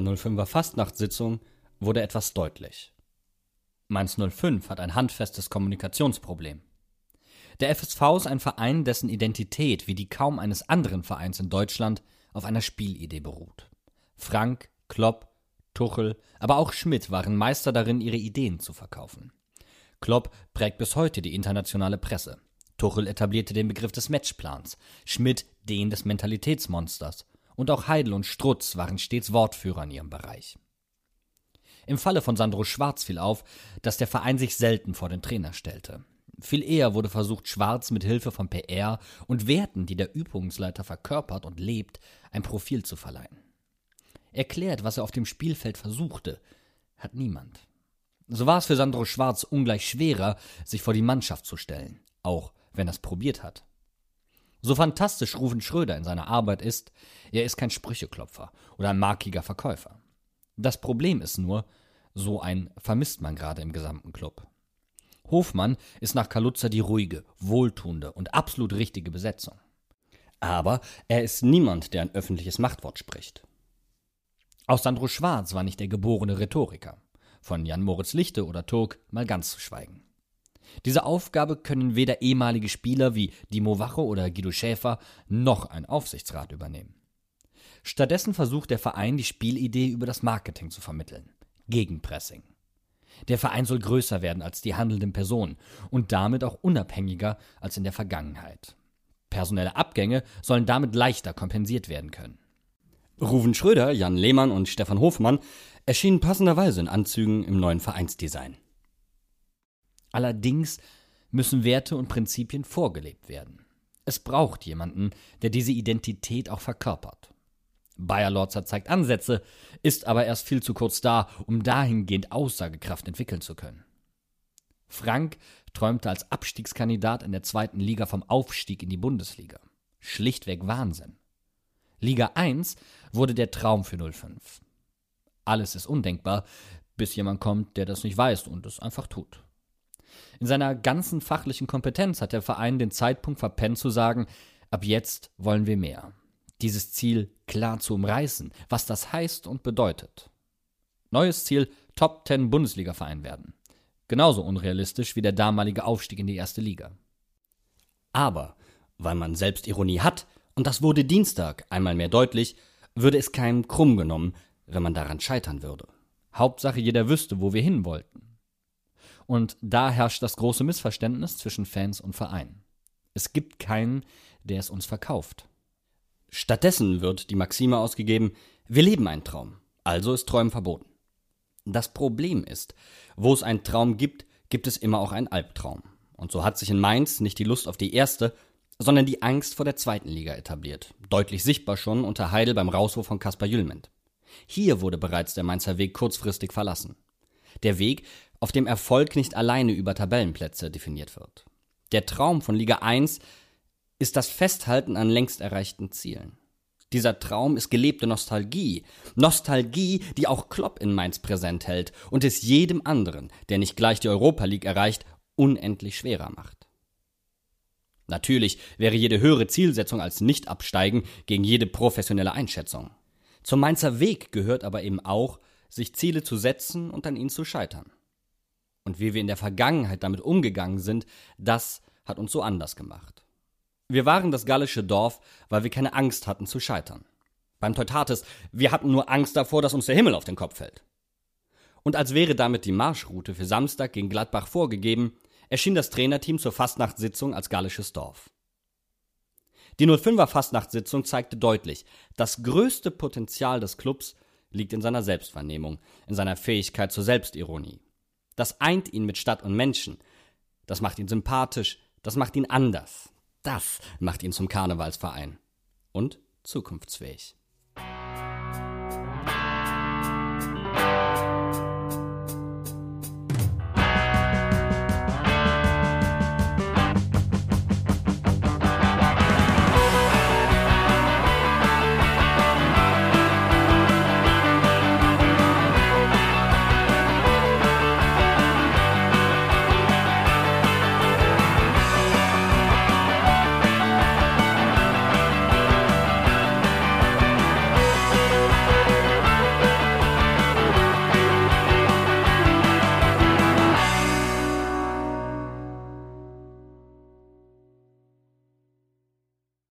05er Fastnachtssitzung wurde etwas deutlich. Mainz 05 hat ein handfestes Kommunikationsproblem. Der FSV ist ein Verein, dessen Identität wie die kaum eines anderen Vereins in Deutschland auf einer Spielidee beruht. Frank, Klopp, Tuchel, aber auch Schmidt waren Meister darin, ihre Ideen zu verkaufen. Klopp prägt bis heute die internationale Presse. Tuchel etablierte den Begriff des Matchplans, Schmidt den des Mentalitätsmonsters und auch Heidel und Strutz waren stets Wortführer in ihrem Bereich. Im Falle von Sandro Schwarz fiel auf, dass der Verein sich selten vor den Trainer stellte. Viel eher wurde versucht, Schwarz mit Hilfe von PR und Werten, die der Übungsleiter verkörpert und lebt, ein Profil zu verleihen. Erklärt, was er auf dem Spielfeld versuchte, hat niemand. So war es für Sandro Schwarz ungleich schwerer, sich vor die Mannschaft zu stellen, auch wenn er es probiert hat. So fantastisch Rufen Schröder in seiner Arbeit ist, er ist kein Sprücheklopfer oder ein markiger Verkäufer. Das Problem ist nur, so ein vermisst man gerade im gesamten Club. Hofmann ist nach Kaluza die ruhige, wohltuende und absolut richtige Besetzung. Aber er ist niemand, der ein öffentliches Machtwort spricht. Auch Sandro Schwarz war nicht der geborene Rhetoriker. Von Jan Moritz Lichte oder Turk mal ganz zu schweigen. Diese Aufgabe können weder ehemalige Spieler wie Dimo Wache oder Guido Schäfer noch ein Aufsichtsrat übernehmen. Stattdessen versucht der Verein, die Spielidee über das Marketing zu vermitteln. Gegenpressing. Der Verein soll größer werden als die handelnden Personen und damit auch unabhängiger als in der Vergangenheit. Personelle Abgänge sollen damit leichter kompensiert werden können. Ruven Schröder, Jan Lehmann und Stefan Hofmann erschienen passenderweise in Anzügen im neuen Vereinsdesign. Allerdings müssen Werte und Prinzipien vorgelebt werden. Es braucht jemanden, der diese Identität auch verkörpert. Bayer Lorzer zeigt Ansätze, ist aber erst viel zu kurz da, um dahingehend Aussagekraft entwickeln zu können. Frank träumte als Abstiegskandidat in der zweiten Liga vom Aufstieg in die Bundesliga. Schlichtweg Wahnsinn. Liga 1 wurde der Traum für 05. Alles ist undenkbar, bis jemand kommt, der das nicht weiß und es einfach tut. In seiner ganzen fachlichen Kompetenz hat der Verein den Zeitpunkt verpennt zu sagen, ab jetzt wollen wir mehr dieses Ziel klar zu umreißen, was das heißt und bedeutet. Neues Ziel, Top 10 Bundesliga-Verein werden. Genauso unrealistisch wie der damalige Aufstieg in die erste Liga. Aber, weil man Selbstironie hat, und das wurde Dienstag einmal mehr deutlich, würde es keinem krumm genommen, wenn man daran scheitern würde. Hauptsache jeder wüsste, wo wir hin wollten. Und da herrscht das große Missverständnis zwischen Fans und Verein. Es gibt keinen, der es uns verkauft. Stattdessen wird die Maxime ausgegeben, wir leben einen Traum, also ist Träumen verboten. Das Problem ist, wo es einen Traum gibt, gibt es immer auch einen Albtraum. Und so hat sich in Mainz nicht die Lust auf die erste, sondern die Angst vor der zweiten Liga etabliert. Deutlich sichtbar schon unter Heidel beim Rauswurf von Kaspar Jülment. Hier wurde bereits der Mainzer Weg kurzfristig verlassen. Der Weg, auf dem Erfolg nicht alleine über Tabellenplätze definiert wird. Der Traum von Liga 1 ist das Festhalten an längst erreichten Zielen. Dieser Traum ist gelebte Nostalgie. Nostalgie, die auch Klopp in Mainz präsent hält und es jedem anderen, der nicht gleich die Europa League erreicht, unendlich schwerer macht. Natürlich wäre jede höhere Zielsetzung als Nicht-Absteigen gegen jede professionelle Einschätzung. Zum Mainzer Weg gehört aber eben auch, sich Ziele zu setzen und an ihnen zu scheitern. Und wie wir in der Vergangenheit damit umgegangen sind, das hat uns so anders gemacht. Wir waren das gallische Dorf, weil wir keine Angst hatten zu scheitern. Beim Teutates, wir hatten nur Angst davor, dass uns der Himmel auf den Kopf fällt. Und als wäre damit die Marschroute für Samstag gegen Gladbach vorgegeben, erschien das Trainerteam zur Fastnachtssitzung als gallisches Dorf. Die 05er Fastnachtssitzung zeigte deutlich, das größte Potenzial des Clubs liegt in seiner Selbstvernehmung, in seiner Fähigkeit zur Selbstironie. Das eint ihn mit Stadt und Menschen. Das macht ihn sympathisch, das macht ihn anders. Das macht ihn zum Karnevalsverein und zukunftsfähig.